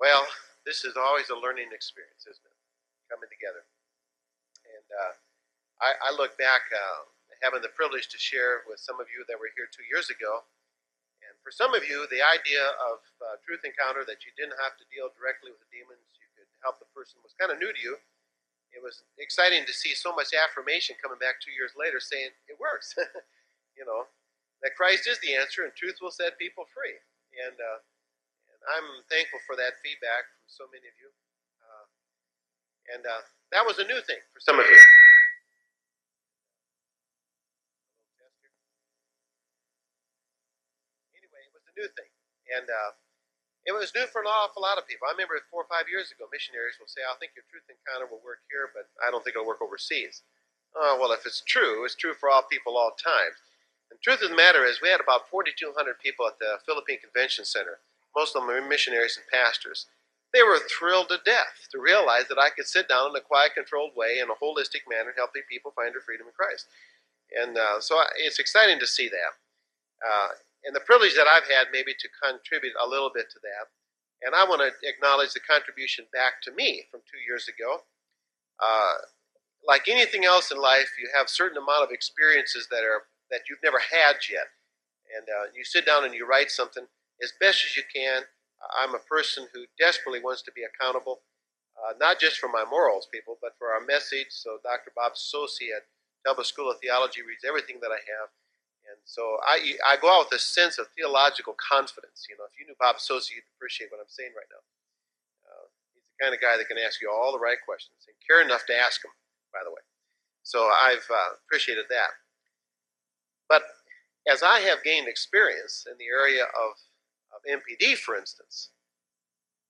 Well, this is always a learning experience, isn't it? Coming together. And uh, I, I, look back, uh, having the privilege to share with some of you that were here two years ago. And for some of you, the idea of uh, Truth Encounter that you didn't have to deal directly with the demons, you could help the person, was kind of new to you. It was exciting to see so much affirmation coming back two years later saying it works. you know, that Christ is the answer and truth will set people free. And uh, I'm thankful for that feedback from so many of you. Uh, and uh, that was a new thing for some of you. Anyway, it was a new thing. And uh, it was new for an awful lot of people. I remember four or five years ago, missionaries will say, I think your truth encounter will work here, but I don't think it'll work overseas. Oh, well, if it's true, it's true for all people all times. The truth of the matter is, we had about 4,200 people at the Philippine Convention Center most of them are missionaries and pastors. They were thrilled to death to realize that I could sit down in a quiet, controlled way in a holistic manner, helping people find their freedom in Christ. And uh, so it's exciting to see that. Uh, and the privilege that I've had maybe to contribute a little bit to that. And I want to acknowledge the contribution back to me from two years ago. Uh, like anything else in life, you have certain amount of experiences that are that you've never had yet. And uh, you sit down and you write something as best as you can. I'm a person who desperately wants to be accountable, uh, not just for my morals, people, but for our message. So Dr. Bob Saucy at Talbot School of Theology reads everything that I have. And so I, I go out with a sense of theological confidence. You know, if you knew Bob Saucy, you'd appreciate what I'm saying right now. Uh, he's the kind of guy that can ask you all the right questions and care enough to ask them, by the way. So I've uh, appreciated that. But as I have gained experience in the area of of MPD, for instance.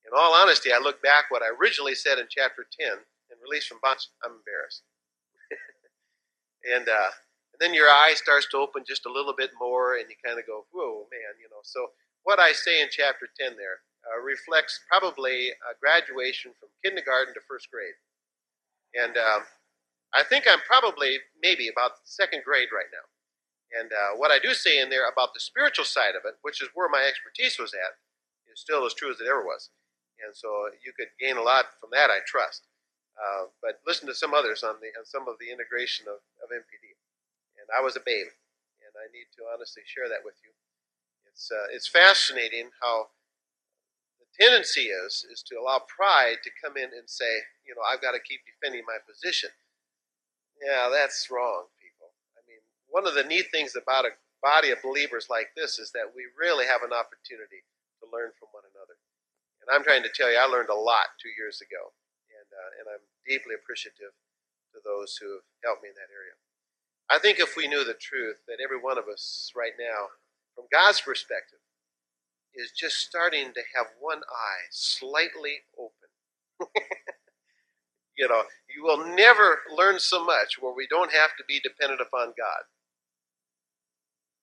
In all honesty, I look back what I originally said in chapter 10 and released from bondage. I'm embarrassed. and, uh, and then your eye starts to open just a little bit more, and you kind of go, whoa, man, you know. So what I say in chapter 10 there uh, reflects probably a graduation from kindergarten to first grade. And um, I think I'm probably maybe about second grade right now. And uh, what I do say in there about the spiritual side of it, which is where my expertise was at, is still as true as it ever was. And so you could gain a lot from that, I trust. Uh, but listen to some others on, the, on some of the integration of, of MPD. And I was a babe, and I need to honestly share that with you. It's, uh, it's fascinating how the tendency is is to allow pride to come in and say, you know, I've got to keep defending my position. Yeah, that's wrong one of the neat things about a body of believers like this is that we really have an opportunity to learn from one another. And I'm trying to tell you, I learned a lot two years ago, and uh, and I'm deeply appreciative to those who have helped me in that area. I think if we knew the truth, that every one of us right now, from God's perspective, is just starting to have one eye slightly open. you know, you will never learn so much where we don't have to be dependent upon God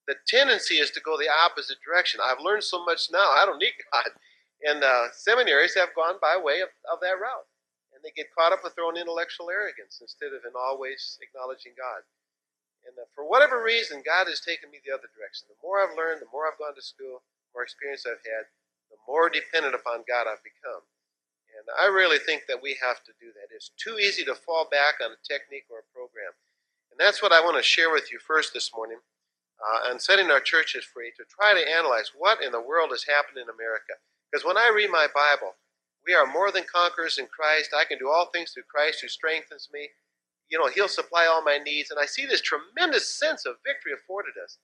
the tendency is to go the opposite direction. I've learned so much now, I don't need God. And uh, seminaries have gone by way of, of that route. And they get caught up with their own intellectual arrogance instead of in always acknowledging God. And uh, for whatever reason, God has taken me the other direction. The more I've learned, the more I've gone to school, the more experience I've had, the more dependent upon God I've become. And I really think that we have to do that. It's too easy to fall back on a technique or a program. And that's what I want to share with you first this morning uh, and setting our churches free to try to analyze what in the world has happened in America. Because when I read my Bible, we are more than conquerors in Christ. I can do all things through Christ who strengthens me. You know, He'll supply all my needs. And I see this tremendous sense of victory afforded us.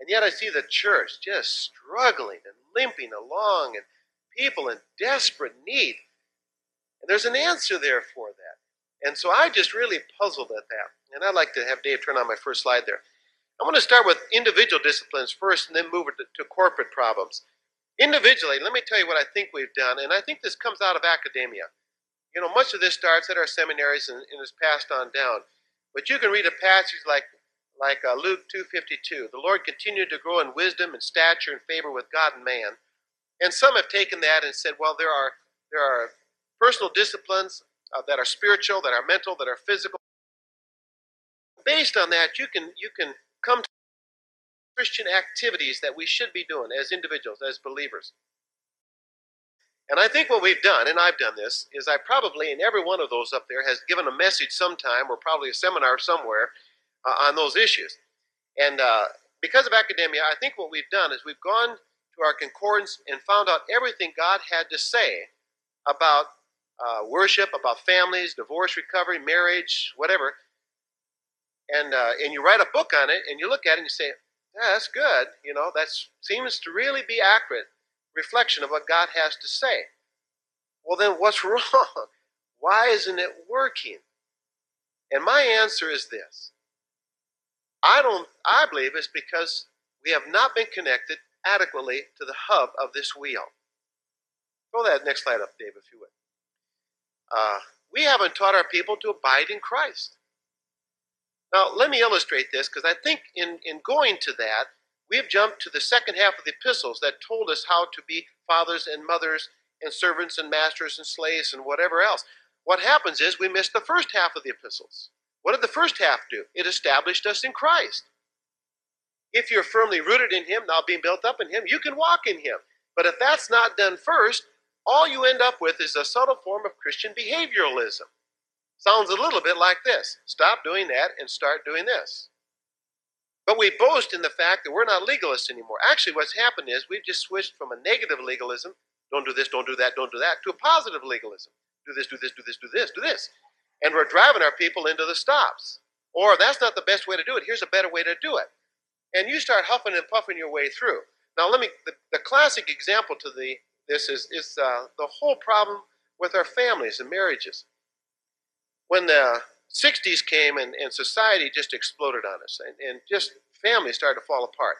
And yet I see the church just struggling and limping along and people in desperate need. And there's an answer there for that. And so I just really puzzled at that. And I'd like to have Dave turn on my first slide there. I want to start with individual disciplines first and then move to, to corporate problems. Individually, let me tell you what I think we've done, and I think this comes out of academia. You know, much of this starts at our seminaries and, and is passed on down. But you can read a passage like like uh, Luke 2:52. The Lord continued to grow in wisdom and stature and favor with God and man. And some have taken that and said, well, there are there are personal disciplines uh, that are spiritual, that are mental, that are physical. Based on that, you can you can come to Christian activities that we should be doing as individuals, as believers. And I think what we've done, and I've done this, is I probably, in every one of those up there, has given a message sometime or probably a seminar somewhere uh, on those issues. And uh, because of academia, I think what we've done is we've gone to our concordance and found out everything God had to say about uh, worship, about families, divorce recovery, marriage, whatever. And, uh, and you write a book on it and you look at it and you say, yeah, that's good. You know, that seems to really be accurate reflection of what God has to say. Well, then what's wrong? Why isn't it working? And my answer is this I don't I believe it's because we have not been connected adequately to the hub of this wheel. Throw that next slide up, Dave, if you would. Uh, we haven't taught our people to abide in Christ. Now, let me illustrate this because I think in, in going to that, we've jumped to the second half of the epistles that told us how to be fathers and mothers and servants and masters and slaves and whatever else. What happens is we miss the first half of the epistles. What did the first half do? It established us in Christ. If you're firmly rooted in Him, now being built up in Him, you can walk in Him. But if that's not done first, all you end up with is a subtle form of Christian behavioralism. Sounds a little bit like this stop doing that and start doing this. But we boast in the fact that we're not legalists anymore. Actually, what's happened is we've just switched from a negative legalism, don't do this, don't do that, don't do that, to a positive legalism. Do this, do this, do this, do this, do this. And we're driving our people into the stops. Or that's not the best way to do it. Here's a better way to do it. And you start huffing and puffing your way through. Now, let me, the, the classic example to the, this is, is uh, the whole problem with our families and marriages. When the 60s came and, and society just exploded on us, and, and just families started to fall apart.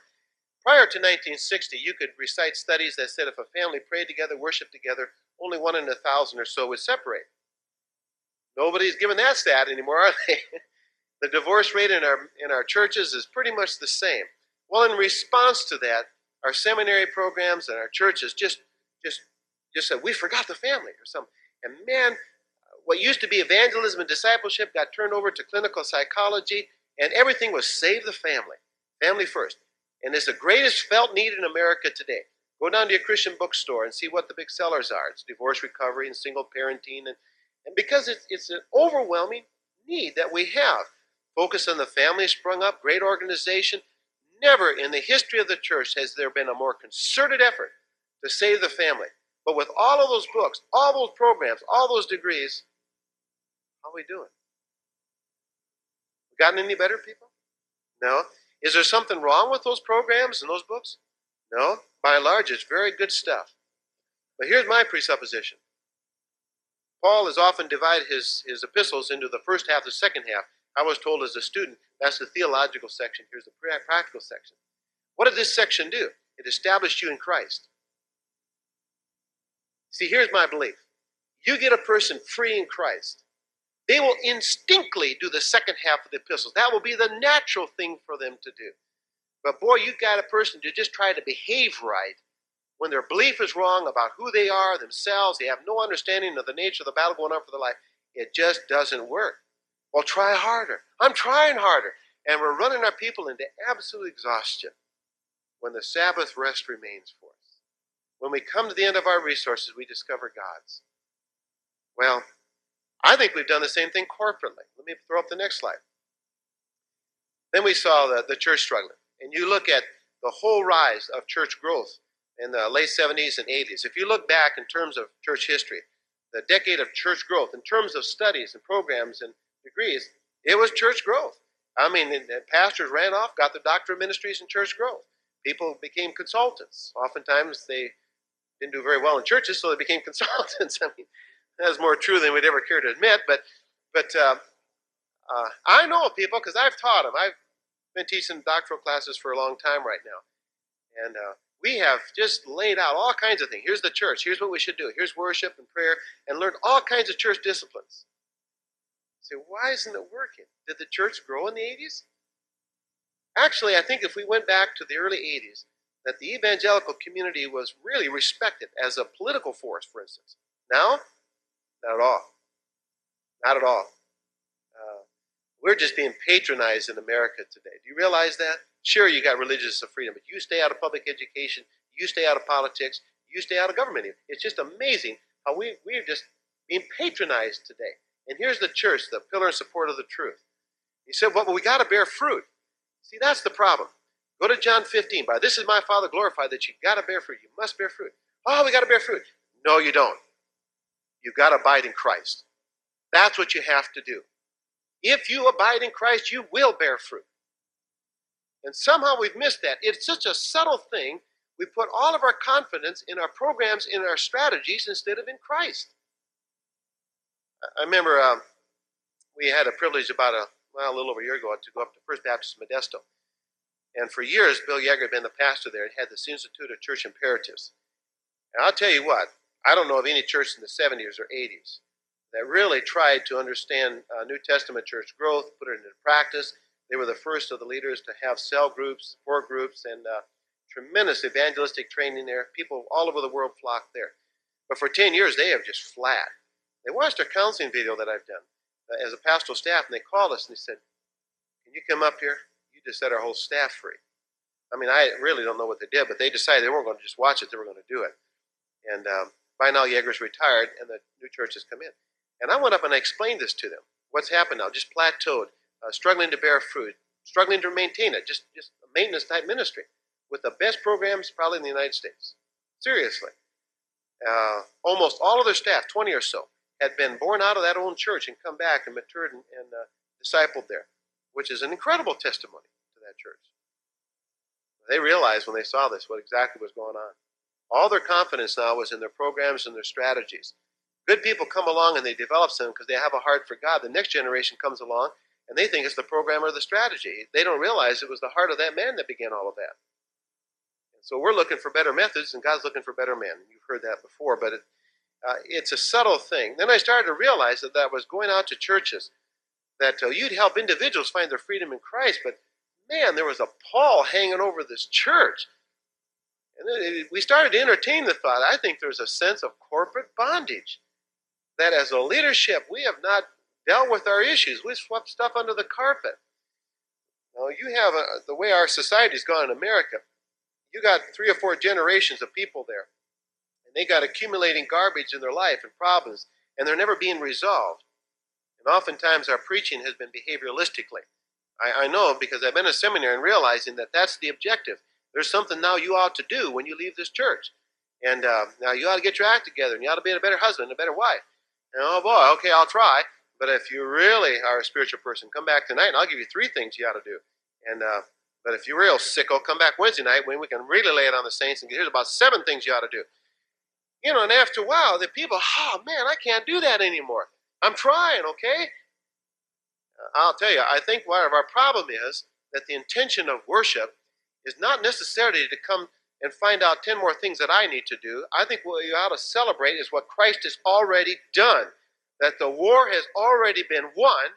Prior to 1960, you could recite studies that said if a family prayed together, worshiped together, only one in a thousand or so would separate. Nobody's given that stat anymore, are they? the divorce rate in our in our churches is pretty much the same. Well, in response to that, our seminary programs and our churches just just just said we forgot the family or something. And man, what used to be evangelism and discipleship got turned over to clinical psychology, and everything was save the family, family first. And it's the greatest felt need in America today. Go down to your Christian bookstore and see what the big sellers are. It's divorce recovery and single parenting, and, and because it's, it's an overwhelming need that we have. Focus on the family sprung up, great organization. Never in the history of the church has there been a more concerted effort to save the family. But with all of those books, all those programs, all those degrees, how are we doing? We gotten any better, people? No. Is there something wrong with those programs and those books? No. By and large, it's very good stuff. But here's my presupposition. Paul has often divided his, his epistles into the first half, the second half. I was told as a student, that's the theological section. Here's the practical section. What did this section do? It established you in Christ. See, here's my belief. You get a person free in Christ they will instinctively do the second half of the epistles. That will be the natural thing for them to do. But boy, you've got a person to just try to behave right when their belief is wrong about who they are themselves, they have no understanding of the nature of the battle going on for their life. It just doesn't work. Well, try harder. I'm trying harder. And we're running our people into absolute exhaustion when the Sabbath rest remains for us. When we come to the end of our resources, we discover God's. Well, I think we've done the same thing corporately. Let me throw up the next slide. Then we saw the, the church struggling. And you look at the whole rise of church growth in the late 70s and 80s. If you look back in terms of church history, the decade of church growth, in terms of studies and programs and degrees, it was church growth. I mean, pastors ran off, got the doctorate ministries in church growth. People became consultants. Oftentimes they didn't do very well in churches, so they became consultants. I mean, that's more true than we'd ever care to admit. But but uh, uh, I know people because I've taught them. I've been teaching doctoral classes for a long time right now, and uh, we have just laid out all kinds of things. Here's the church. Here's what we should do. Here's worship and prayer, and learn all kinds of church disciplines. say, why isn't it working? Did the church grow in the 80s? Actually, I think if we went back to the early 80s, that the evangelical community was really respected as a political force, for instance. Now, not at all. Not at all. Uh, we're just being patronized in America today. Do you realize that? Sure, you got religious freedom, but you stay out of public education, you stay out of politics, You stay out of government. It's just amazing how we, we're just being patronized today. And here's the church, the pillar and support of the truth. He said, well, we got to bear fruit. See, that's the problem. Go to John 15. By this is my Father glorified that you got to bear fruit. You must bear fruit. Oh, we got to bear fruit. No, you don't. You've got to abide in Christ. That's what you have to do. If you abide in Christ, you will bear fruit. And somehow we've missed that. It's such a subtle thing. We put all of our confidence in our programs, in our strategies, instead of in Christ. I remember um, we had a privilege about a, well, a little over a year ago to go up to First Baptist Modesto. And for years, Bill Yeager had been the pastor there and had this Institute of Church Imperatives. And I'll tell you what, I don't know of any church in the 70s or 80s that really tried to understand uh, New Testament church growth, put it into practice. They were the first of the leaders to have cell groups, support groups, and uh, tremendous evangelistic training there. People all over the world flocked there. But for 10 years, they have just flat. They watched a counseling video that I've done uh, as a pastoral staff, and they called us and they said, Can you come up here? You just set our whole staff free. I mean, I really don't know what they did, but they decided they weren't going to just watch it, they were going to do it. And um, by now, Yeager's retired, and the new church has come in. And I went up and I explained this to them. What's happened now? Just plateaued, uh, struggling to bear fruit, struggling to maintain it, just, just a maintenance type ministry with the best programs probably in the United States. Seriously. Uh, almost all of their staff, 20 or so, had been born out of that old church and come back and matured and, and uh, discipled there, which is an incredible testimony to that church. They realized when they saw this what exactly was going on. All their confidence now was in their programs and their strategies. Good people come along and they develop some because they have a heart for God. The next generation comes along and they think it's the program or the strategy. They don't realize it was the heart of that man that began all of that. So we're looking for better methods, and God's looking for better men. You've heard that before, but it, uh, it's a subtle thing. Then I started to realize that that was going out to churches, that uh, you'd help individuals find their freedom in Christ, but man, there was a pall hanging over this church. And it, we started to entertain the thought, I think there's a sense of corporate bondage that as a leadership, we have not dealt with our issues. We swept stuff under the carpet. Now, you have a, the way our society's gone in America, you got three or four generations of people there, and they got accumulating garbage in their life and problems, and they're never being resolved. And oftentimes, our preaching has been behavioralistically. I, I know because I've been in seminary and realizing that that's the objective. There's something now you ought to do when you leave this church. And uh, now you ought to get your act together, and you ought to be a better husband, a better wife And, oh boy, okay, I'll try. But if you really are a spiritual person, come back tonight, and I'll give you three things you ought to do. And uh, but if you're real sicko, come back Wednesday night when we can really lay it on the saints and here's about seven things you ought to do. You know, and after a while, the people, oh man, I can't do that anymore. I'm trying, okay? I'll tell you, I think part of our problem is that the intention of worship is not necessarily to come and find out 10 more things that I need to do. I think what you ought to celebrate is what Christ has already done. That the war has already been won,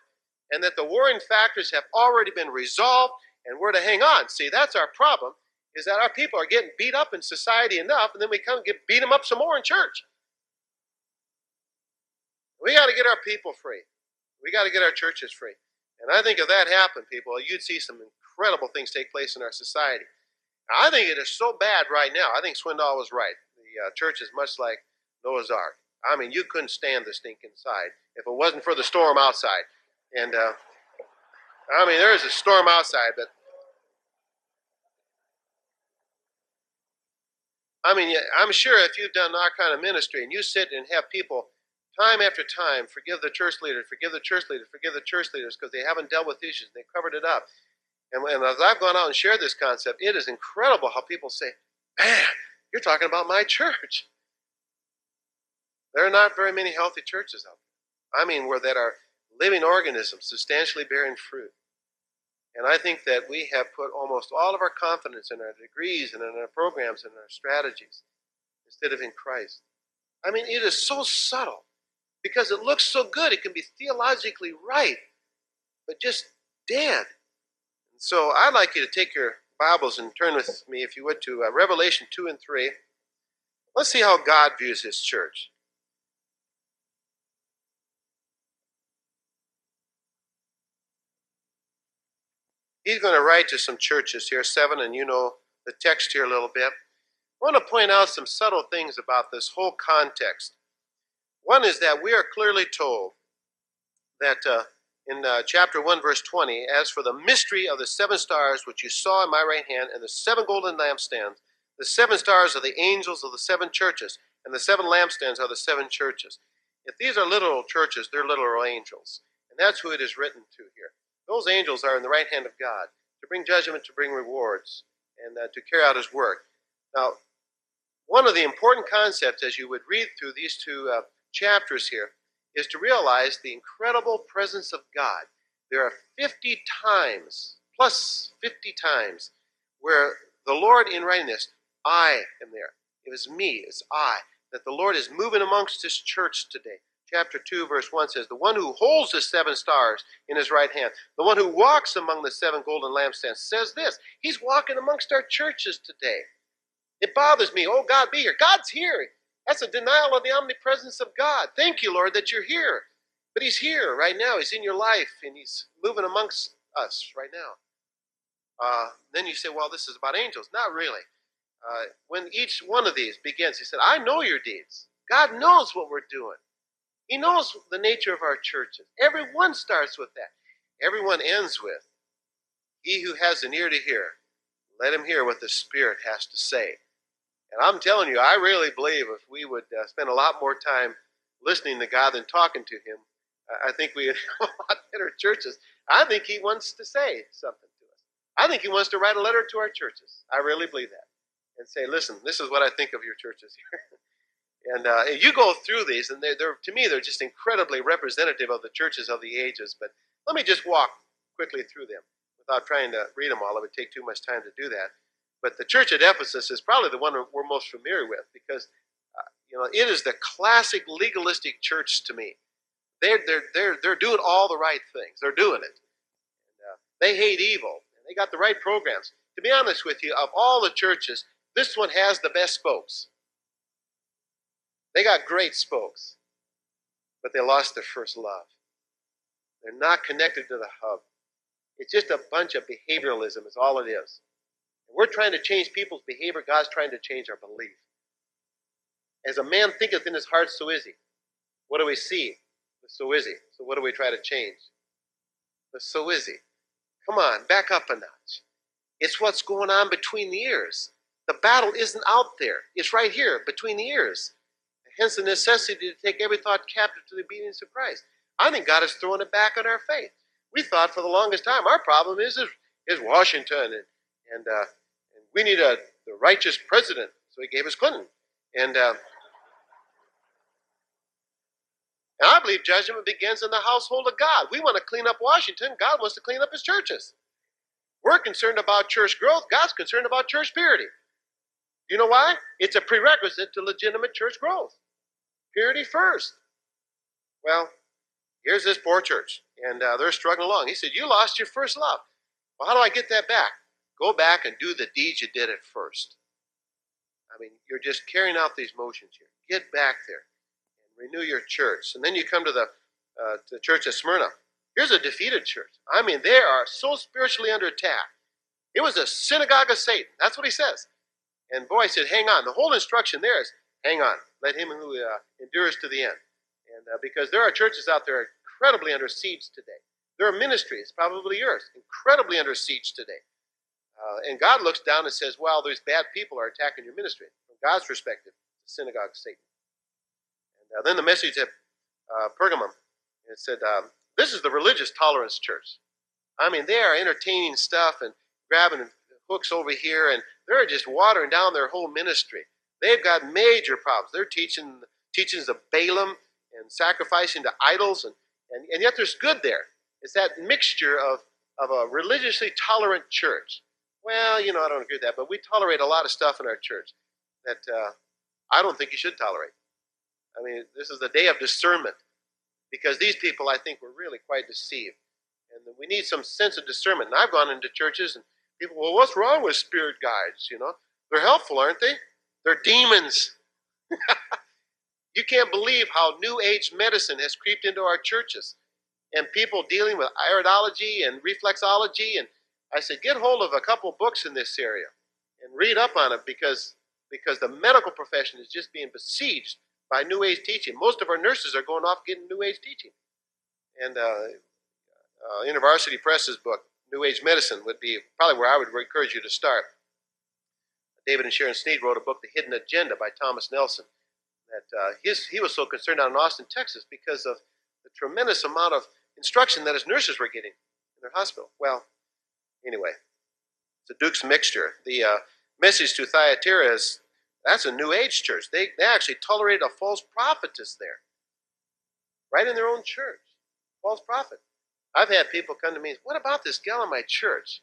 and that the warring factors have already been resolved, and we're to hang on. See, that's our problem, is that our people are getting beat up in society enough, and then we come get beat them up some more in church. We got to get our people free. We got to get our churches free. And I think if that happened, people, you'd see some incredible things take place in our society. I think it is so bad right now. I think Swindoll was right. The uh, church is much like Noah's Ark. I mean, you couldn't stand the stink inside if it wasn't for the storm outside. And uh, I mean, there is a storm outside, but I mean, I'm sure if you've done our kind of ministry and you sit and have people time after time forgive the church leaders, forgive the church leaders, forgive the church leaders because they haven't dealt with issues, they covered it up. And, and as I've gone out and shared this concept, it is incredible how people say, man, you're talking about my church. There are not very many healthy churches out there. I mean, where that are living organisms substantially bearing fruit. And I think that we have put almost all of our confidence in our degrees and in our programs and our strategies instead of in Christ. I mean, it is so subtle because it looks so good. It can be theologically right, but just dead. So I'd like you to take your Bibles and turn with me, if you would, to uh, Revelation 2 and 3. Let's see how God views his church. He's going to write to some churches here, seven, and you know the text here a little bit. I want to point out some subtle things about this whole context. One is that we are clearly told that uh, in uh, chapter 1, verse 20, as for the mystery of the seven stars which you saw in my right hand, and the seven golden lampstands, the seven stars are the angels of the seven churches, and the seven lampstands are the seven churches. If these are literal churches, they're literal angels. And that's who it is written to here. Those angels are in the right hand of God to bring judgment, to bring rewards, and uh, to carry out his work. Now, one of the important concepts as you would read through these two uh, chapters here is to realize the incredible presence of God. There are 50 times, plus 50 times, where the Lord, in writing this, I am there. It was me, it's I, that the Lord is moving amongst His church today. Chapter 2, verse 1 says, The one who holds the seven stars in his right hand, the one who walks among the seven golden lampstands, says this He's walking amongst our churches today. It bothers me. Oh, God, be here. God's here. That's a denial of the omnipresence of God. Thank you, Lord, that you're here. But He's here right now. He's in your life and He's moving amongst us right now. Uh, then you say, well, this is about angels. Not really. Uh, when each one of these begins, He said, I know your deeds. God knows what we're doing. He knows the nature of our churches. Everyone starts with that. Everyone ends with, He who has an ear to hear, let him hear what the Spirit has to say. And I'm telling you, I really believe if we would uh, spend a lot more time listening to God than talking to Him, I think we would have a lot better churches. I think He wants to say something to us. I think He wants to write a letter to our churches. I really believe that. And say, listen, this is what I think of your churches here. and uh, you go through these, and they're, they're, to me, they're just incredibly representative of the churches of the ages. But let me just walk quickly through them without trying to read them all. It would take too much time to do that. But the church at Ephesus is probably the one we're most familiar with because uh, you know it is the classic legalistic church to me. They're they're they're they're doing all the right things. They're doing it. And, uh, they hate evil and they got the right programs. To be honest with you, of all the churches, this one has the best spokes. They got great spokes, but they lost their first love. They're not connected to the hub. It's just a bunch of behavioralism, is all it is. We're trying to change people's behavior. God's trying to change our belief. As a man thinketh in his heart, so is he. What do we see? So is he. So what do we try to change? So is he. Come on, back up a notch. It's what's going on between the ears. The battle isn't out there. It's right here, between the ears. Hence the necessity to take every thought captive to the obedience of Christ. I think God is throwing it back on our faith. We thought for the longest time our problem is is, is Washington and and uh, we need a the righteous president. So he gave us Clinton. And, uh, and I believe judgment begins in the household of God. We want to clean up Washington. God wants to clean up his churches. We're concerned about church growth. God's concerned about church purity. You know why? It's a prerequisite to legitimate church growth. Purity first. Well, here's this poor church, and uh, they're struggling along. He said, You lost your first love. Well, how do I get that back? Go back and do the deeds you did at first. I mean, you're just carrying out these motions here. Get back there and renew your church. And then you come to the, uh, to the church of Smyrna. Here's a defeated church. I mean, they are so spiritually under attack. It was a synagogue of Satan. That's what he says. And boy, he said, hang on. The whole instruction there is hang on. Let him who uh, endures to the end. And uh, because there are churches out there incredibly under siege today. There are ministries, probably yours, incredibly under siege today. Uh, and God looks down and says, well, these bad people are attacking your ministry. From God's perspective, the synagogue of Satan. And uh, then the message at uh, Pergamum, it said, um, this is the religious tolerance church. I mean, they are entertaining stuff and grabbing hooks over here, and they're just watering down their whole ministry. They've got major problems. They're teaching teachings of Balaam and sacrificing to idols, and, and, and yet there's good there. It's that mixture of, of a religiously tolerant church well, you know, I don't agree with that, but we tolerate a lot of stuff in our church that uh, I don't think you should tolerate. I mean, this is the day of discernment because these people, I think, were really quite deceived. And we need some sense of discernment. And I've gone into churches and people, well, what's wrong with spirit guides? You know, they're helpful, aren't they? They're demons. you can't believe how New Age medicine has creeped into our churches. And people dealing with iridology and reflexology and I said, get hold of a couple books in this area and read up on it because because the medical profession is just being besieged by New Age teaching. Most of our nurses are going off getting New Age teaching. And uh, uh, University Press's book, New Age Medicine, would be probably where I would encourage you to start. David and Sharon Sneed wrote a book, The Hidden Agenda by Thomas Nelson. That uh, his, he was so concerned out in Austin, Texas, because of the tremendous amount of instruction that his nurses were getting in their hospital. Well, anyway, it's a Duke's mixture. The uh, message to Thyatira is that's a New Age church. They, they actually tolerated a false prophetess there, right in their own church. False prophet. I've had people come to me, what about this gal in my church?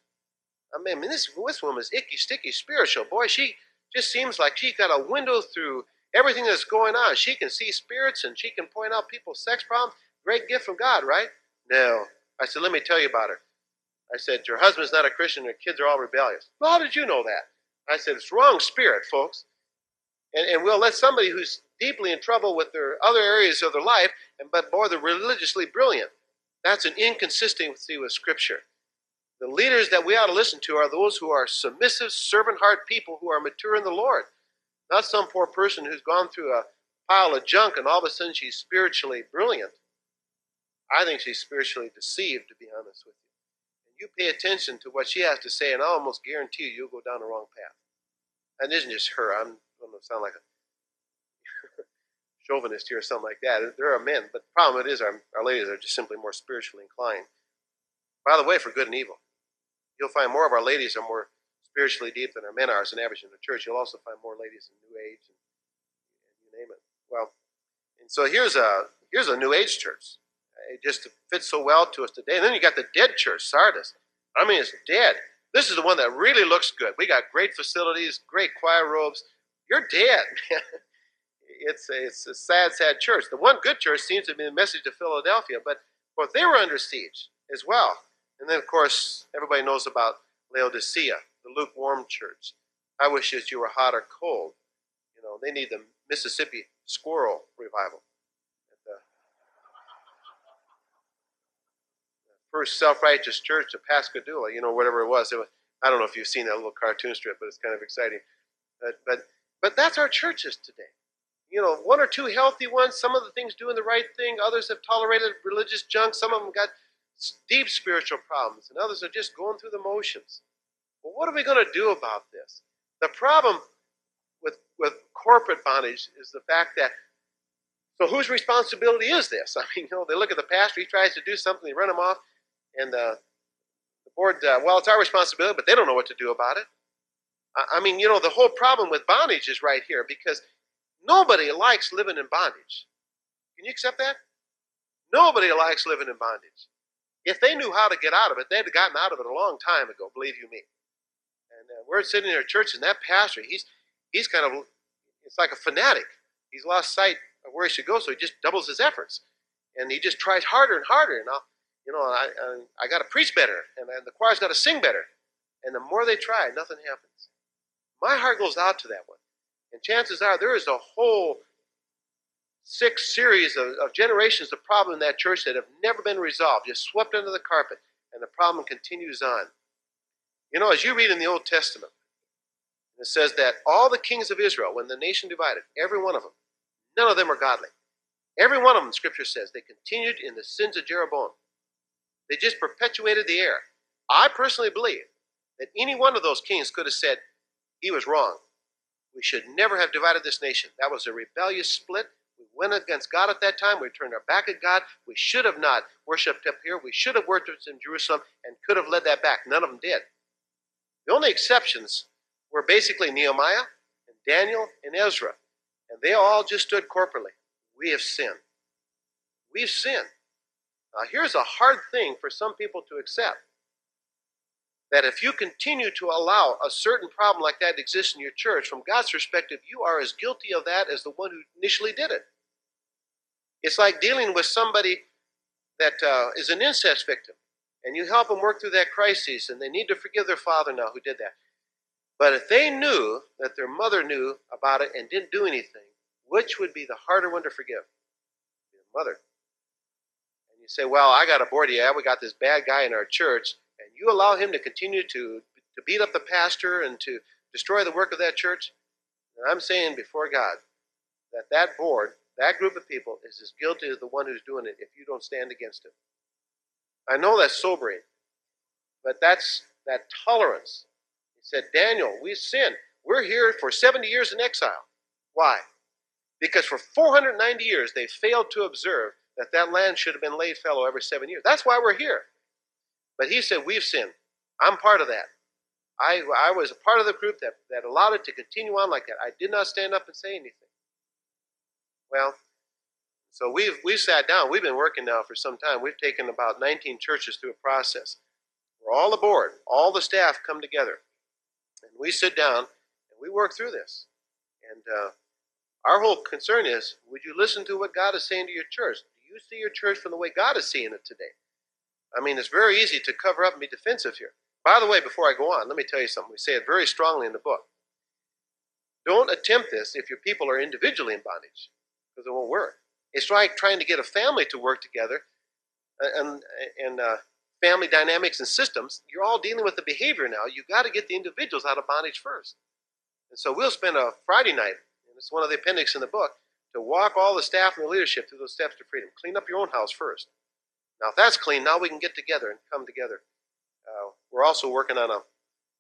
I mean, this, this woman's icky, sticky, spiritual. Boy, she just seems like she's got a window through everything that's going on. She can see spirits and she can point out people's sex problems. Great gift from God, right? No. I said, let me tell you about her. I said, your husband's not a Christian, your kids are all rebellious. Well, how did you know that? I said, it's wrong spirit, folks. And, and we'll let somebody who's deeply in trouble with their other areas of their life, and but more they're religiously brilliant. That's an inconsistency with Scripture. The leaders that we ought to listen to are those who are submissive, servant heart people who are mature in the Lord. Not some poor person who's gone through a pile of junk and all of a sudden she's spiritually brilliant. I think she's spiritually deceived, to be honest with you. You pay attention to what she has to say, and I almost guarantee you you'll go down the wrong path. And it isn't just her. I'm going to sound like a chauvinist here or something like that. There are men, but the problem it is our, our ladies are just simply more spiritually inclined. By the way, for good and evil. You'll find more of our ladies are more spiritually deep than our men are as an average in the church. You'll also find more ladies in New Age and, and you name it. Well, and so here's a here's a New Age church. It just fits so well to us today. And then you got the dead church, Sardis. I mean, it's dead. This is the one that really looks good. We got great facilities, great choir robes. You're dead, man. It's a, it's a sad, sad church. The one good church seems to be the message to Philadelphia, but well, they were under siege as well. And then, of course, everybody knows about Laodicea, the lukewarm church. I wish that you were hot or cold. You know, they need the Mississippi squirrel revival. First self-righteous church of Pascagoula, you know, whatever it was. it was. I don't know if you've seen that little cartoon strip, but it's kind of exciting. But but but that's our churches today. You know, one or two healthy ones. Some of the things doing the right thing. Others have tolerated religious junk. Some of them got deep spiritual problems, and others are just going through the motions. Well, what are we going to do about this? The problem with, with corporate bondage is the fact that, so whose responsibility is this? I mean, you know, they look at the pastor, he tries to do something, they run him off, and uh, the board, uh, well, it's our responsibility, but they don't know what to do about it. I, I mean, you know, the whole problem with bondage is right here because nobody likes living in bondage. Can you accept that? Nobody likes living in bondage. If they knew how to get out of it, they'd have gotten out of it a long time ago, believe you me. And uh, we're sitting in our church, and that pastor, he's he's kind of it's like a fanatic. He's lost sight of where he should go, so he just doubles his efforts, and he just tries harder and harder. And I'll, you know, I I, I got to preach better, and, the choir's got to sing better. And the more they try, nothing happens. My heart goes out to that one, and chances are there is a whole six series of, of generations of problems in that church that have never been resolved, just swept under the carpet, and the problem continues on. You know, as you read in the Old Testament, it says that all the kings of Israel, when the nation divided, every one of them, none of them are godly. Every one of them, Scripture says, they continued in the sins of Jeroboam. They just perpetuated the error. I personally believe that any one of those kings could have said, he was wrong. We should never have divided this nation. That was a rebellious split. We went against God at that time. We turned our back at God. We should have not worshipped up here. We should have worshipped in Jerusalem and could have led that back. None of them did. The only exceptions were basically Nehemiah and Daniel and Ezra. And they all just stood corporately. We have sinned. We've sinned. Now, here's a hard thing for some people to accept that if you continue to allow a certain problem like that to exist in your church, from God's perspective, you are as guilty of that as the one who initially did it. It's like dealing with somebody that uh, is an incest victim, and you help them work through that crisis, and they need to forgive their father now who did that. But if they knew that their mother knew about it and didn't do anything, which would be the harder one to forgive? The mother. You say, well, I got a board. Yeah, we got this bad guy in our church and you allow him to continue to, to beat up the pastor and to destroy the work of that church, And I'm saying before God that that board, that group of people, is as guilty as the one who's doing it if you don't stand against it. I know that's sobering, but that's that tolerance. He said, Daniel, we sinned. We're here for 70 years in exile. Why? Because for 490 years they failed to observe that that land should have been laid fallow every seven years. That's why we're here. But he said, We've sinned. I'm part of that. I, I was a part of the group that, that allowed it to continue on like that. I did not stand up and say anything. Well, so we've, we've sat down. We've been working now for some time. We've taken about 19 churches through a process. We're all aboard. All the staff come together. And we sit down and we work through this. And uh, our whole concern is would you listen to what God is saying to your church? You see your church from the way God is seeing it today? I mean, it's very easy to cover up and be defensive here. By the way, before I go on, let me tell you something. We say it very strongly in the book. Don't attempt this if your people are individually in bondage, because it won't work. It's like trying to get a family to work together, and and uh, family dynamics and systems. You're all dealing with the behavior now. You've got to get the individuals out of bondage first. And so we'll spend a Friday night, and it's one of the appendix in the book, to walk all the staff and the leadership through those steps to freedom. Clean up your own house first. Now, if that's clean, now we can get together and come together. Uh, we're also working on a,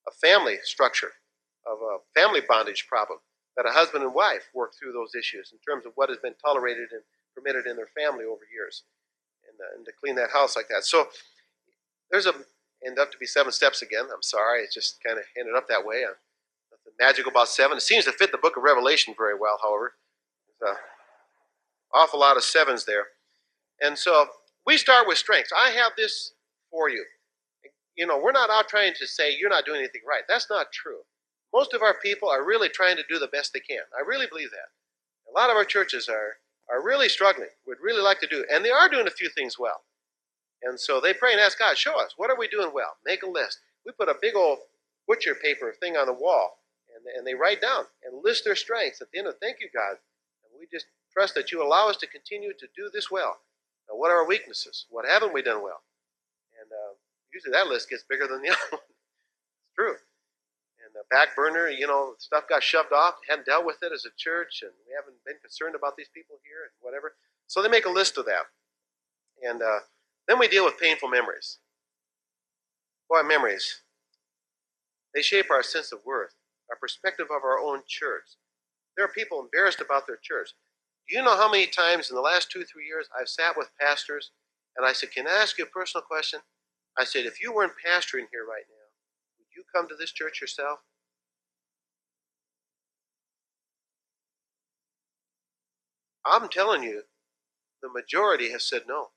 a family structure of a family bondage problem that a husband and wife work through those issues in terms of what has been tolerated and permitted in their family over years, and, uh, and to clean that house like that. So there's a end up to be seven steps again. I'm sorry, it just kind of ended up that way. Uh, nothing magical about seven. It seems to fit the book of Revelation very well, however. An awful lot of sevens there, and so we start with strengths. I have this for you. You know, we're not out trying to say you're not doing anything right. That's not true. Most of our people are really trying to do the best they can. I really believe that. A lot of our churches are are really struggling, would really like to do, and they are doing a few things well. And so they pray and ask God, show us, what are we doing well? Make a list. We put a big old butcher paper thing on the wall, and, and they write down and list their strengths at the end of, thank you, God. We just trust that you allow us to continue to do this well. Now, what are our weaknesses? What haven't we done well? And uh, usually that list gets bigger than the other one. it's true. And the back burner, you know, stuff got shoved off, hadn't dealt with it as a church, and we haven't been concerned about these people here and whatever. So they make a list of that. And uh, then we deal with painful memories. Boy, memories. They shape our sense of worth, our perspective of our own church. There are people embarrassed about their church. Do you know how many times in the last two, three years I've sat with pastors and I said, Can I ask you a personal question? I said, If you weren't pastoring here right now, would you come to this church yourself? I'm telling you, the majority has said no.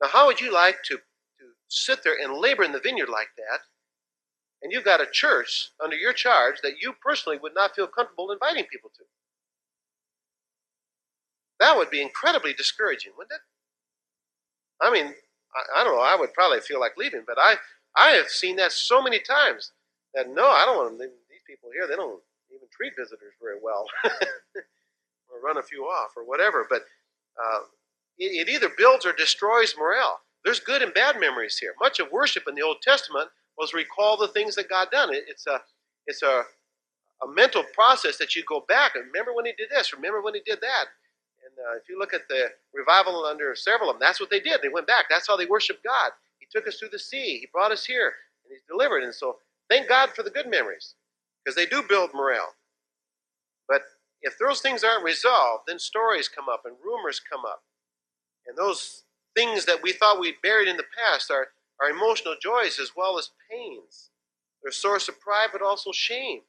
Now, how would you like to, to sit there and labor in the vineyard like that, and you've got a church under your charge that you personally would not feel comfortable inviting people to? That would be incredibly discouraging, wouldn't it? I mean, I, I, don't know. I would probably feel like leaving, but I I have seen that so many times that no, I don't want to leave these people here. They don't even treat visitors very well, or run a few off, or whatever. But uh, it, it either builds or destroys morale. There's good and bad memories here. Much of worship in the Old Testament was recall the things that God done. It, it's a it's a a mental process that you go back and remember when he did this, remember when he did that. And uh, if you look at the revival under several of them, that's what they did. They went back. That's how they worshiped God. He took us through the sea. He brought us here, and He's delivered. And so, thank God for the good memories, because they do build morale. But if those things aren't resolved, then stories come up and rumors come up, and those things that we thought we'd buried in the past are, are emotional joys as well as pains. They're a source of pride, but also shame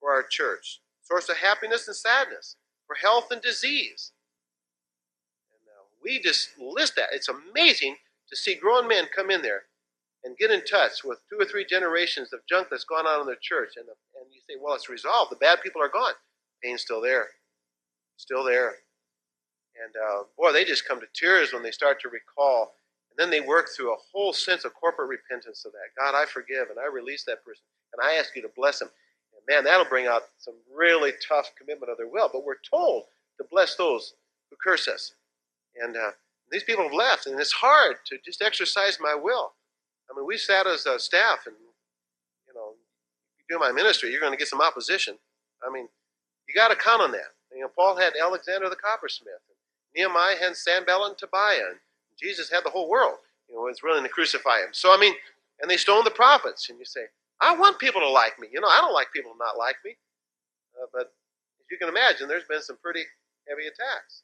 for our church, source of happiness and sadness, for health and disease we just list that. It's amazing to see grown men come in there and get in touch with two or three generations of junk that's gone on in their church. And, and you say, well, it's resolved. The bad people are gone. Pain's still there. Still there. And uh, boy, they just come to tears when they start to recall. And then they work through a whole sense of corporate repentance of that. God, I forgive and I release that person. And I ask you to bless them. And man, that'll bring out some really tough commitment of their will. But we're told to bless those who curse us. And uh, these people have left, and it's hard to just exercise my will. I mean, we sat as a staff, and you know, you do my ministry, you're going to get some opposition. I mean, you got to count on that. You know, Paul had Alexander the coppersmith. and Nehemiah had Sanballat and Tobiah. And Jesus had the whole world. You know, was willing to crucify him. So I mean, and they stoned the prophets. And you say, I want people to like me. You know, I don't like people to not like me. Uh, but as you can imagine, there's been some pretty heavy attacks.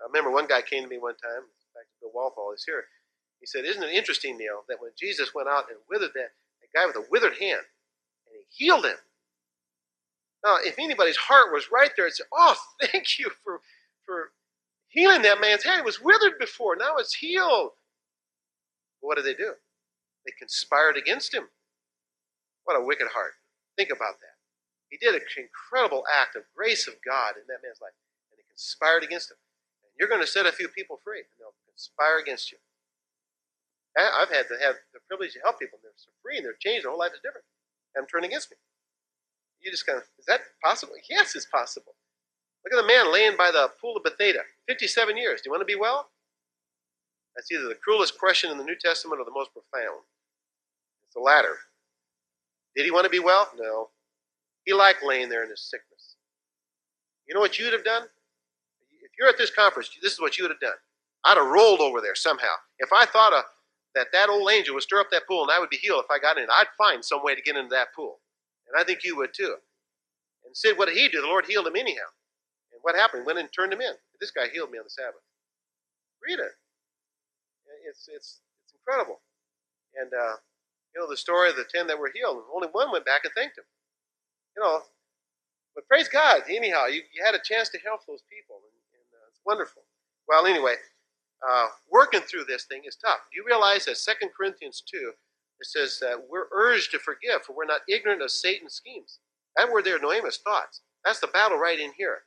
I remember one guy came to me one time. In fact, Bill Walthall is here. He said, "Isn't it interesting, Neil, that when Jesus went out and withered that, that guy with a withered hand, and he healed him, now, if anybody's heart was right there, it's oh, thank you for for healing that man's hand. It was withered before, now it's healed. What did they do? They conspired against him. What a wicked heart. Think about that. He did an incredible act of grace of God in that man's life, and they conspired against him. And you're going to set a few people free, and they'll conspire against you. I've had to have the privilege to help people, and they're free, and they're changed. Their whole life is different. And turn against me. You just kind of, is that possible? Yes, it's possible. Look at the man laying by the pool of Bethesda, 57 years. Do you want to be well? That's either the cruelest question in the New Testament or the most profound. It's the latter. Did he want to be well? No. He liked laying there in his sickness. You know what you'd have done? If you're at this conference, this is what you would have done. I'd have rolled over there somehow. If I thought of, that that old angel would stir up that pool and I would be healed if I got in, I'd find some way to get into that pool. And I think you would too. And Sid, what did he do? The Lord healed him anyhow. What happened? Went and turned him in. This guy healed me on the Sabbath. Read it. It's it's it's incredible. And uh, you know the story of the ten that were healed. Only one went back and thanked him. You know, but praise God. Anyhow, you, you had a chance to help those people, and, and uh, it's wonderful. Well, anyway, uh, working through this thing is tough. Do you realize that Second Corinthians two it says that we're urged to forgive, for we're not ignorant of Satan's schemes. That word there, noemus, thoughts. That's the battle right in here.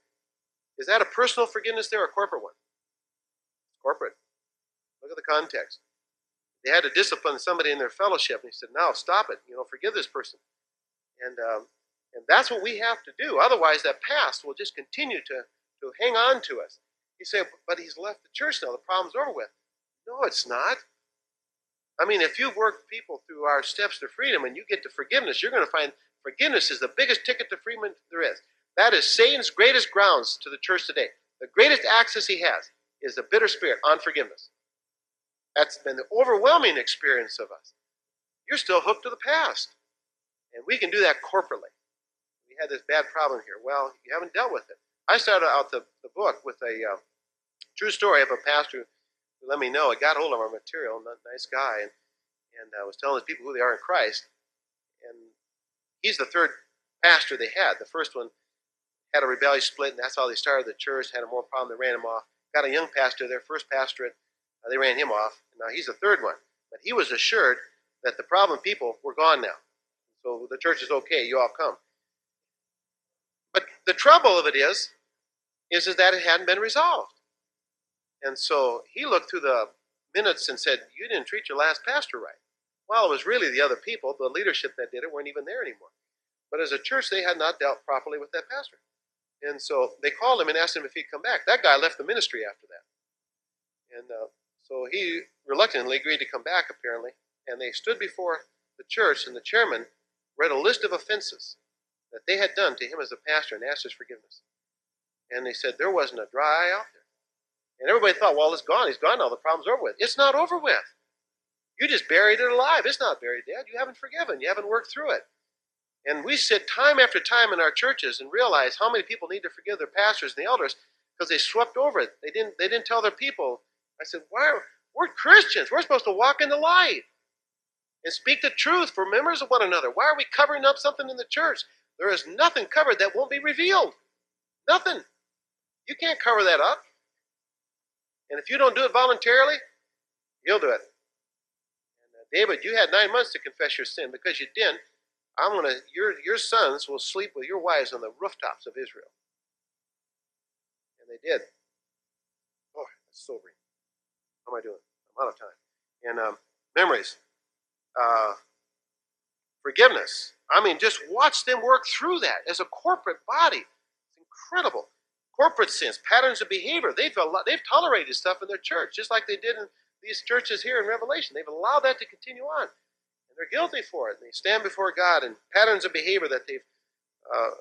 Is that a personal forgiveness there or a corporate one? Corporate. Look at the context. They had to discipline somebody in their fellowship, and he said, "Now stop it. You know, forgive this person." And um, and that's what we have to do. Otherwise, that past will just continue to to hang on to us. He said, "But he's left the church now. The problem's over with." No, it's not. I mean, if you've worked people through our steps to freedom and you get to forgiveness, you're going to find forgiveness is the biggest ticket to freedom there is. That is Satan's greatest grounds to the church today. The greatest access he has is the bitter spirit, unforgiveness. That's been the overwhelming experience of us. You're still hooked to the past. And we can do that corporately. We had this bad problem here. Well, you haven't dealt with it. I started out the, the book with a uh, true story of a pastor let me know. I got hold of our material, nice guy, and, and uh, was telling his people who they are in Christ. And he's the third pastor they had. The first one had a rebellious split, and that's how they started the church. Had a more problem, they ran him off. Got a young pastor, their first pastorate, uh, they ran him off. Now he's the third one, but he was assured that the problem people were gone now. So the church is okay. You all come. But the trouble of it is, is, is that it hadn't been resolved. And so he looked through the minutes and said, You didn't treat your last pastor right. Well, it was really the other people, the leadership that did it, weren't even there anymore. But as a church, they had not dealt properly with that pastor. And so they called him and asked him if he'd come back. That guy left the ministry after that. And uh, so he reluctantly agreed to come back, apparently. And they stood before the church, and the chairman read a list of offenses that they had done to him as a pastor and asked his forgiveness. And they said there wasn't a dry eye out there. And everybody thought, well, it's gone. He's gone now. The problem's are over with. It's not over with. You just buried it alive. It's not buried dead. You haven't forgiven. You haven't worked through it. And we sit time after time in our churches and realize how many people need to forgive their pastors and the elders because they swept over it. They didn't. They didn't tell their people. I said, why? Are, we're Christians. We're supposed to walk in the light and speak the truth for members of one another. Why are we covering up something in the church? There is nothing covered that won't be revealed. Nothing. You can't cover that up. And if you don't do it voluntarily, you'll do it. And uh, David, you had nine months to confess your sin. Because you didn't, I'm gonna your your sons will sleep with your wives on the rooftops of Israel. And they did. Oh, that's sobering. How am I doing? I'm out of time. And um, memories. Uh, forgiveness. I mean, just watch them work through that as a corporate body. It's incredible corporate sins, patterns of behavior. They've, they've tolerated stuff in their church, just like they did in these churches here in Revelation. They've allowed that to continue on. They're guilty for it. They stand before God and patterns of behavior that they've uh,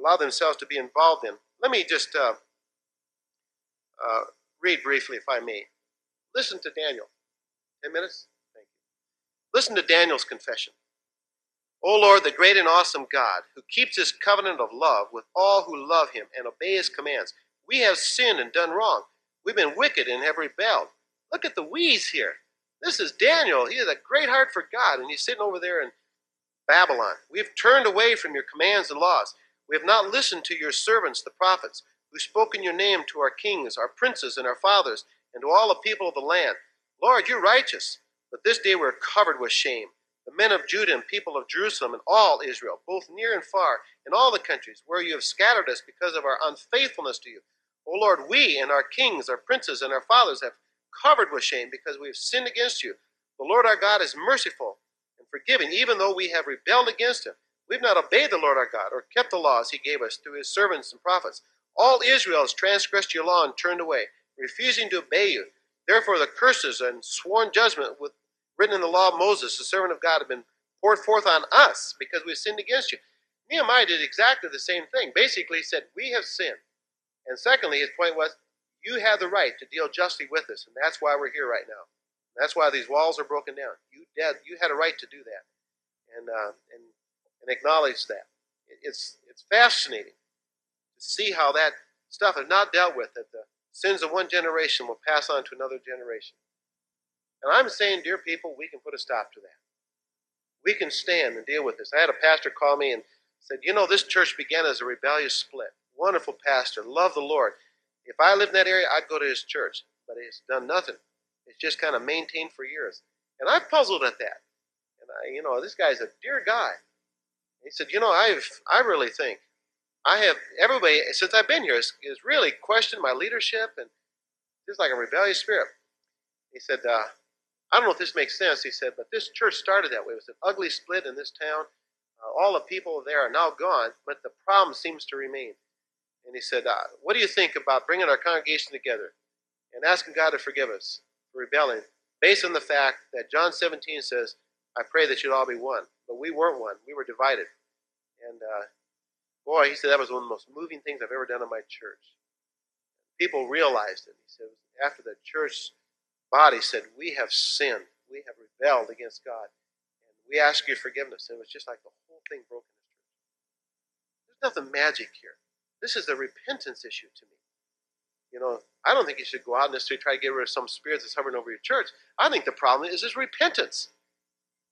allow themselves to be involved in. Let me just uh, uh, read briefly, if I may. Listen to Daniel. Ten minutes? Thank you. Listen to Daniel's confession. O Lord, the great and awesome God, who keeps his covenant of love with all who love him and obey his commands, we have sinned and done wrong. We've been wicked and have rebelled. Look at the we's here. This is Daniel. He has a great heart for God, and he's sitting over there in Babylon. We have turned away from your commands and laws. We have not listened to your servants, the prophets, who spoke in your name to our kings, our princes, and our fathers, and to all the people of the land. Lord, you're righteous, but this day we're covered with shame. The men of Judah and people of Jerusalem and all Israel, both near and far, in all the countries where you have scattered us because of our unfaithfulness to you. O Lord, we and our kings, our princes, and our fathers have covered with shame because we have sinned against you. The Lord our God is merciful and forgiving, even though we have rebelled against him. We've not obeyed the Lord our God or kept the laws he gave us through his servants and prophets. All Israel has transgressed your law and turned away, refusing to obey you. Therefore, the curses and sworn judgment with, written in the law of Moses, the servant of God, have been poured forth on us because we have sinned against you. Nehemiah did exactly the same thing. Basically, he said, We have sinned. And secondly, his point was, You have the right to deal justly with us, and that's why we're here right now. That's why these walls are broken down. You you had a right to do that, and uh, and and acknowledge that. It's it's fascinating to see how that stuff is not dealt with. That the sins of one generation will pass on to another generation. And I'm saying, dear people, we can put a stop to that. We can stand and deal with this. I had a pastor call me and said, You know, this church began as a rebellious split. Wonderful pastor, love the Lord. If I lived in that area, I'd go to his church. But it's done nothing. It's just kind of maintained for years. And I puzzled at that. And I, you know, this guy's a dear guy. He said, You know, I've I really think I have everybody since I've been here has, really questioned my leadership and just like a rebellious spirit. He said, uh, I don't know if this makes sense. He said, but this church started that way. It was an ugly split in this town. Uh, all the people there are now gone, but the problem seems to remain. And he said, uh, What do you think about bringing our congregation together and asking God to forgive us for rebelling based on the fact that John 17 says, I pray that you'd all be one. But we weren't one, we were divided. And uh, boy, he said that was one of the most moving things I've ever done in my church. People realized it. He said, after the church body said, We have sinned, we have rebelled against God, and we ask your forgiveness. And it was just like the whole thing broke in. There's nothing magic here. This is a repentance issue to me. You know, I don't think you should go out and necessarily try to get rid of some spirits that's hovering over your church. I think the problem is is repentance.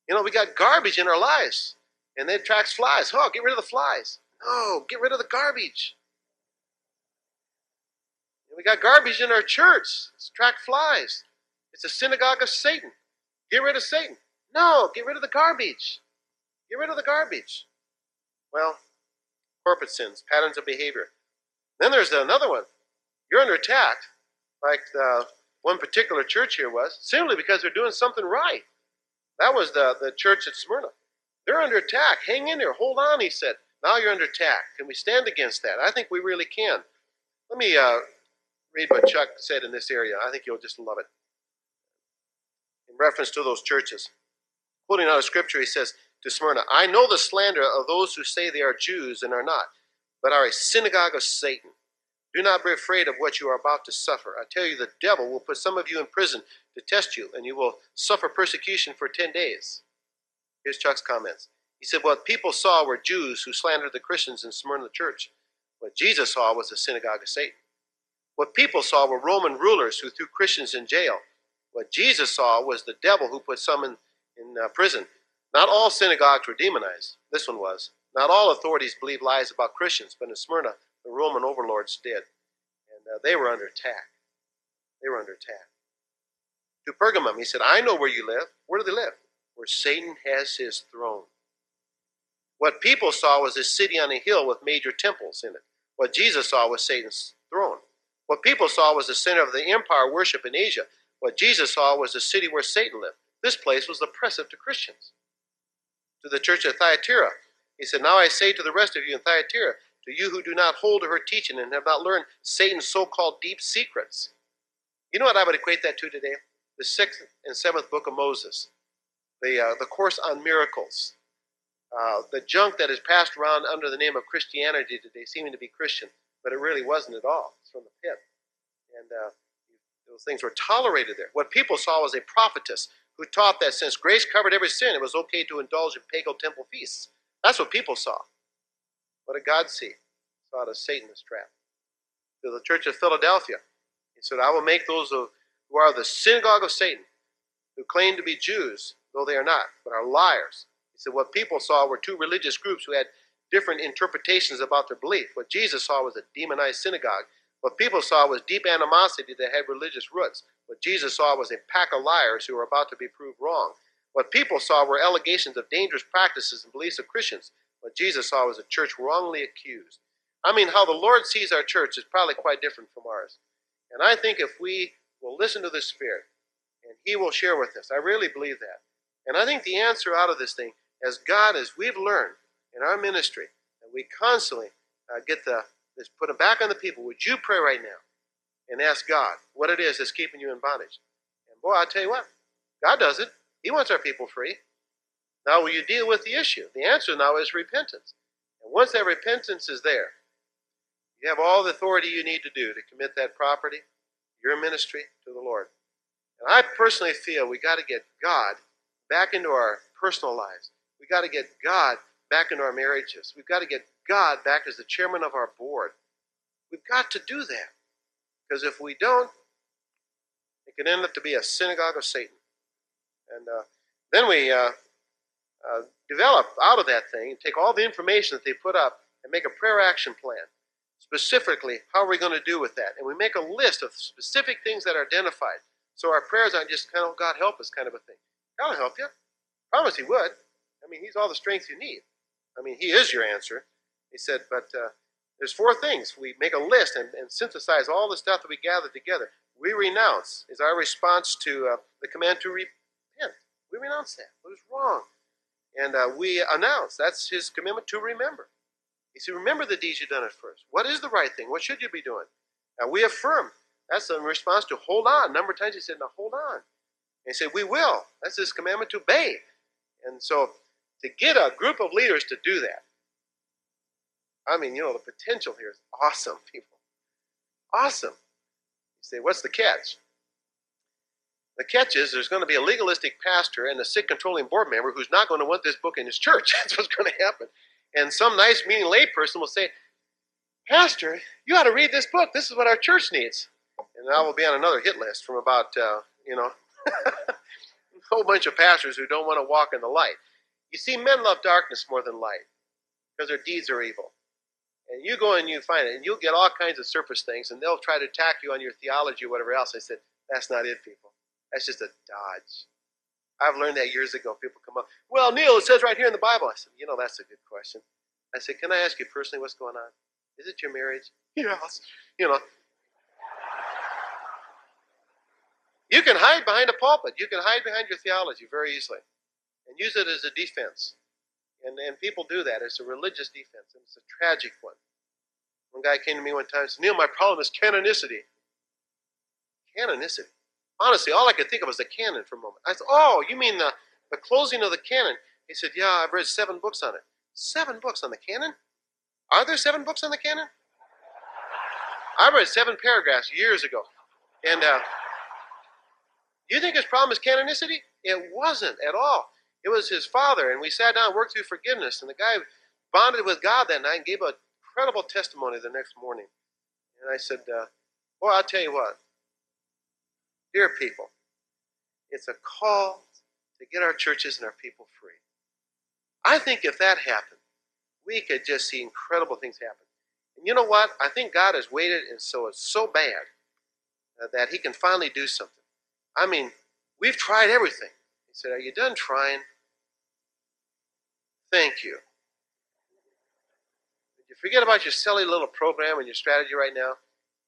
You know, we got garbage in our lives, and it attracts flies. Oh, get rid of the flies. No, get rid of the garbage. We got garbage in our church. It's attract flies. It's a synagogue of Satan. Get rid of Satan. No, get rid of the garbage. Get rid of the garbage. Well, corporate sins, patterns of behavior. Then there's another one. You're under attack, like the one particular church here was, simply because they're doing something right. That was the, the church at Smyrna. They're under attack. Hang in there. Hold on, he said. Now you're under attack. Can we stand against that? I think we really can. Let me uh, read what Chuck said in this area. I think you'll just love it. In reference to those churches. Quoting out of scripture, he says to Smyrna, I know the slander of those who say they are Jews and are not, but are a synagogue of Satan. Do not be afraid of what you are about to suffer. I tell you, the devil will put some of you in prison to test you, and you will suffer persecution for 10 days. Here's Chuck's comments. He said, What people saw were Jews who slandered the Christians in Smyrna the church. What Jesus saw was the synagogue of Satan. What people saw were Roman rulers who threw Christians in jail. What Jesus saw was the devil who put some in, in uh, prison. Not all synagogues were demonized. This one was. Not all authorities believed lies about Christians, but in Smyrna, the Roman overlords did. And uh, they were under attack. They were under attack. To Pergamum, he said, I know where you live. Where do they live? Where Satan has his throne. What people saw was a city on a hill with major temples in it. What Jesus saw was Satan's throne. What people saw was the center of the empire worship in Asia. What Jesus saw was the city where Satan lived. This place was oppressive to Christians. To the church at Thyatira, he said, Now I say to the rest of you in Thyatira, to you who do not hold to her teaching and have not learned Satan's so called deep secrets. You know what I would equate that to today? The sixth and seventh book of Moses, the, uh, the course on miracles. uh, the junk that is passed around under the name of Christianity today, seeming to be Christian, but it really wasn't at all. It's from the pit. And uh, those things were tolerated there. What people saw was a prophetess who taught that since grace covered every sin, it was okay to indulge in pagan temple feasts. That's what people saw. What did God see? He saw it as Satan's trap. To the church of Philadelphia, he said, I will make those who are the synagogue of Satan, who claim to be Jews, though they are not, but are liars. He said, What people saw were two religious groups who had different interpretations about their belief. What Jesus saw was a demonized synagogue. What people saw was deep animosity that had religious roots. What Jesus saw was a pack of liars who were about to be proved wrong. What people saw were allegations of dangerous practices and beliefs of Christians. What Jesus saw was a church wrongly accused. I mean, how the Lord sees our church is probably quite different from ours. And I think if we will listen to the Spirit, and He will share with us, I really believe that. And I think the answer out of this thing, as God, as we've learned in our ministry, that we constantly uh, get the this put it back on the people. Would you pray right now and ask God what it is that's keeping you in bondage? And boy, I'll tell you what, God does it. He wants our people free. Now, will you deal with the issue? The answer now is repentance. And once that repentance is there, you have all the authority you need to do to commit that property, your ministry, to the Lord. And I personally feel we got to get God back into our personal lives. We got to get God back into our marriages. We've got to get God back as the chairman of our board. We've got to do that. Because if we don't, it can end up to be a synagogue of Satan. And uh, then we uh, uh, develop out of that thing, and take all the information that they put up, and make a prayer action plan. Specifically, how are we going to do with that? And we make a list of specific things that are identified. So our prayers aren't just kind of, God help us kind of a thing. God will help you. Promise He would. I mean, He's all the strength you need. I mean, He is your answer. He said, but uh, there's four things. We make a list and, and, synthesize all the stuff that we gather together. We renounce is our response to uh, the command to repent. We renounce that. What is wrong? And uh, we announce that's his commitment to remember. He said, Remember the deeds you've done at first. What is the right thing? What should you be doing? Now we affirm. That's in response to hold on. A number of times he said, Now hold on. And he said, We will. That's his commandment to obey. And so to get a group of leaders to do that, I mean, you know, the potential here is awesome, people. Awesome. You say, What's the catch? The catch is there's going to be a legalistic pastor and a sick controlling board member who's not going to want this book in his church. That's what's going to happen. And some nice meaning layperson will say, Pastor, you ought to read this book. This is what our church needs. And I will be on another hit list from about, uh, you know, a whole bunch of pastors who don't want to walk in the light. You see, men love darkness more than light because their deeds are evil. And you go and you find it, and you'll get all kinds of surface things, and they'll try to attack you on your theology or whatever else. I said, that's not it, people. That's just a dodge. I've learned that years ago. People come up, well, Neil, it says right here in the Bible. I said, you know, that's a good question. I said, can I ask you personally what's going on? Is it your marriage? Yes. You know, you can hide behind a pulpit. You can hide behind your theology very easily and use it as a defense. And, and people do that. It's a religious defense, and it's a tragic one. One guy came to me one time and said, Neil, my problem is canonicity. Canonicity? honestly, all I could think of was the canon for a moment. I said, Oh, you mean the, the closing of the canon? He said, Yeah, I've read seven books on it. Seven books on the canon? Are there seven books on the canon? I read seven paragraphs years ago. And uh, you think his problem is canonicity? It wasn't at all. It was his father, and we sat down and worked through forgiveness. And the guy bonded with God that night and gave a incredible testimony the next morning. And I said, uh, Boy, I'll tell you what, Dear people, it's a call to get our churches and our people free. I think if that happened, we could just see incredible things happen. And you know what? I think God has waited and so it's so bad uh, that He can finally do something. I mean, we've tried everything. He said, Are you done trying? Thank you. You forget about your silly little program and your strategy right now?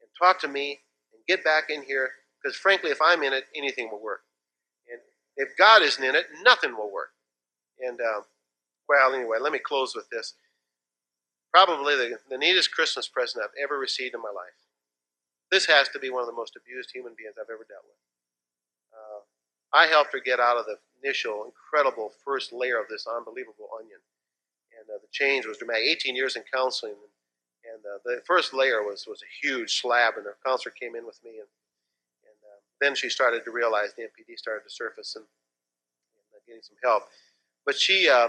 And talk to me and get back in here because frankly, if I'm in it, anything will work. And if God isn't in it, nothing will work. And uh, well, anyway, let me close with this. Probably the, the neatest Christmas present I've ever received in my life. This has to be one of the most abused human beings I've ever dealt with. Uh, I helped her get out of the initial incredible first layer of this unbelievable onion. and uh, the change was dramatic. 18 years in counseling, and, and uh, the first layer was was a huge slab, and the counselor came in with me, and and uh, then she started to realize the MPD started to surface, and, and uh, getting some help. But she uh,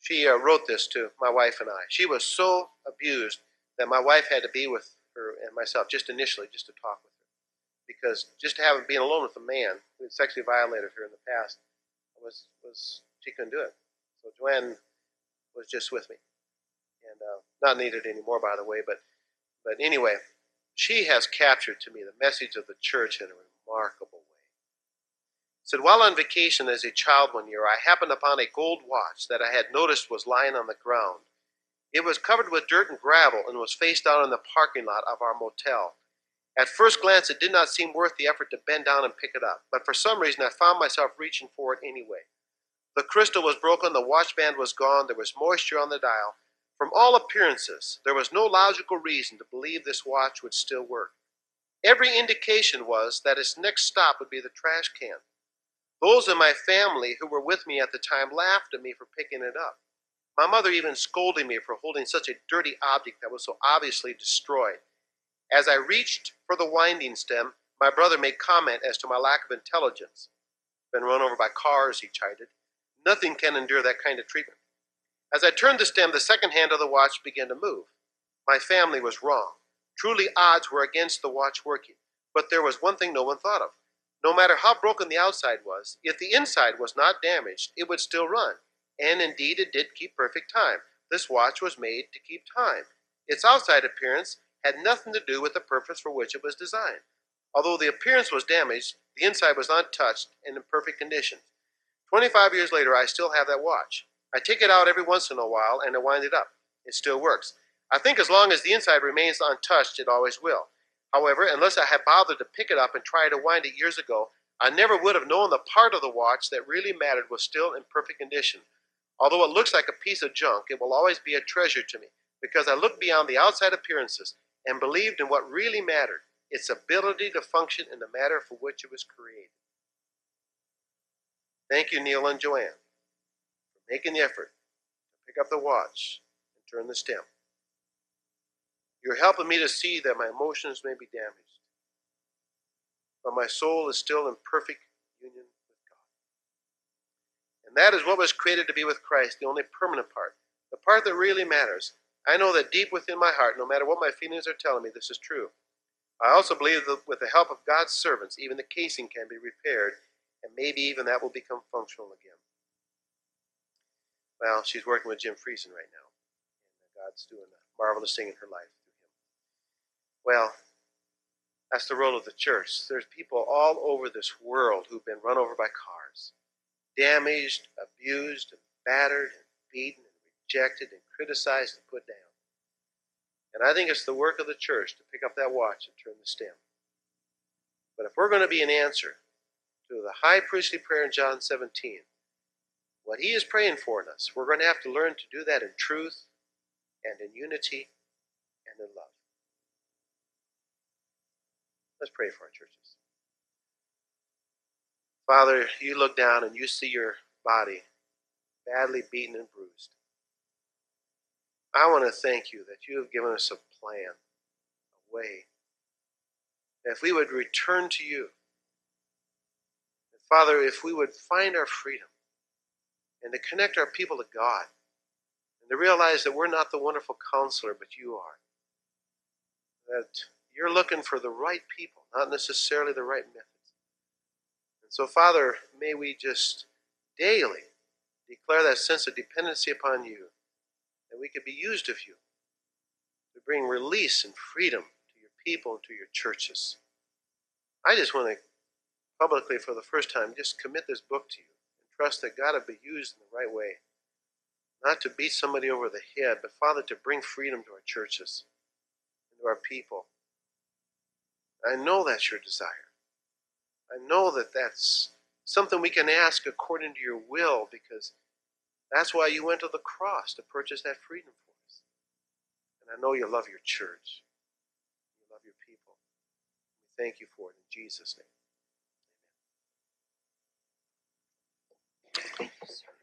she uh, wrote this to my wife and I. She was so abused that my wife had to be with her and myself just initially, just to talk with her, because just to having being alone with a man who had sexually violated her in the past was was she couldn't do it. So Joanne was just with me, and uh, not needed anymore, by the way. But but anyway, she has captured to me the message of the church in a remarkable way. Said while on vacation as a child one year, I happened upon a gold watch that I had noticed was lying on the ground. It was covered with dirt and gravel and was face down in the parking lot of our motel. At first glance, it did not seem worth the effort to bend down and pick it up, but for some reason I found myself reaching for it anyway. The crystal was broken, the watch band was gone, there was moisture on the dial. From all appearances, there was no logical reason to believe this watch would still work. Every indication was that its next stop would be the trash can. Those in my family who were with me at the time laughed at me for picking it up. My mother even scolded me for holding such a dirty object that was so obviously destroyed. As I reached for the winding stem, my brother made comment as to my lack of intelligence. Been run over by cars, he chided. Nothing can endure that kind of treatment. As I turned the stem, the second hand of the watch began to move. My family was wrong. Truly, odds were against the watch working. But there was one thing no one thought of. No matter how broken the outside was, if the inside was not damaged, it would still run. And indeed, it did keep perfect time. This watch was made to keep time. Its outside appearance had nothing to do with the purpose for which it was designed. Although the appearance was damaged, the inside was untouched and in perfect condition. 25 years later, I still have that watch. I take it out every once in a while and I wind it up. It still works. I think as long as the inside remains untouched, it always will. However, unless I had bothered to pick it up and try to wind it years ago, I never would have known the part of the watch that really mattered was still in perfect condition. Although it looks like a piece of junk, it will always be a treasure to me because I look beyond the outside appearances and believed in what really mattered its ability to function in the matter for which it was created. Thank you, Neil and Joanne, for making the effort to pick up the watch and turn the stem. You're helping me to see that my emotions may be damaged, but my soul is still in perfect union with God. And that is what was created to be with Christ, the only permanent part, the part that really matters. I know that deep within my heart, no matter what my feelings are telling me, this is true. I also believe that with the help of God's servants, even the casing can be repaired and maybe even that will become functional again. Well, she's working with Jim Friesen right now, and God's doing a marvelous thing in her life through him. Well, that's the role of the church. There's people all over this world who've been run over by cars, damaged, abused, and battered, and beaten, and rejected, and criticized, and put down. And I think it's the work of the church to pick up that watch and turn the stem. But if we're going to be an answer to the high priestly prayer in John 17, what he is praying for in us, we're going to have to learn to do that in truth and in unity and in love. Let's pray for our churches. Father, you look down and you see your body badly beaten and bruised. I want to thank you that you have given us a plan, a way. That if we would return to you, Father, if we would find our freedom and to connect our people to God and to realize that we're not the wonderful counselor, but you are. That you're looking for the right people, not necessarily the right methods. And so, Father, may we just daily declare that sense of dependency upon you, we could be used of you to bring release and freedom to your people and to your churches. I just want to publicly for the first time, just commit this book to you and trust that God will be used in the right way. Not to beat somebody over the head, but Father, to bring freedom to our churches and to our people. I know that's your desire. I know that that's something we can ask according to your will because that's why you went to the cross to purchase that freedom for us. And I know you love your church. You love your people. We thank you for it in Jesus' name. Amen. Thank you, sir.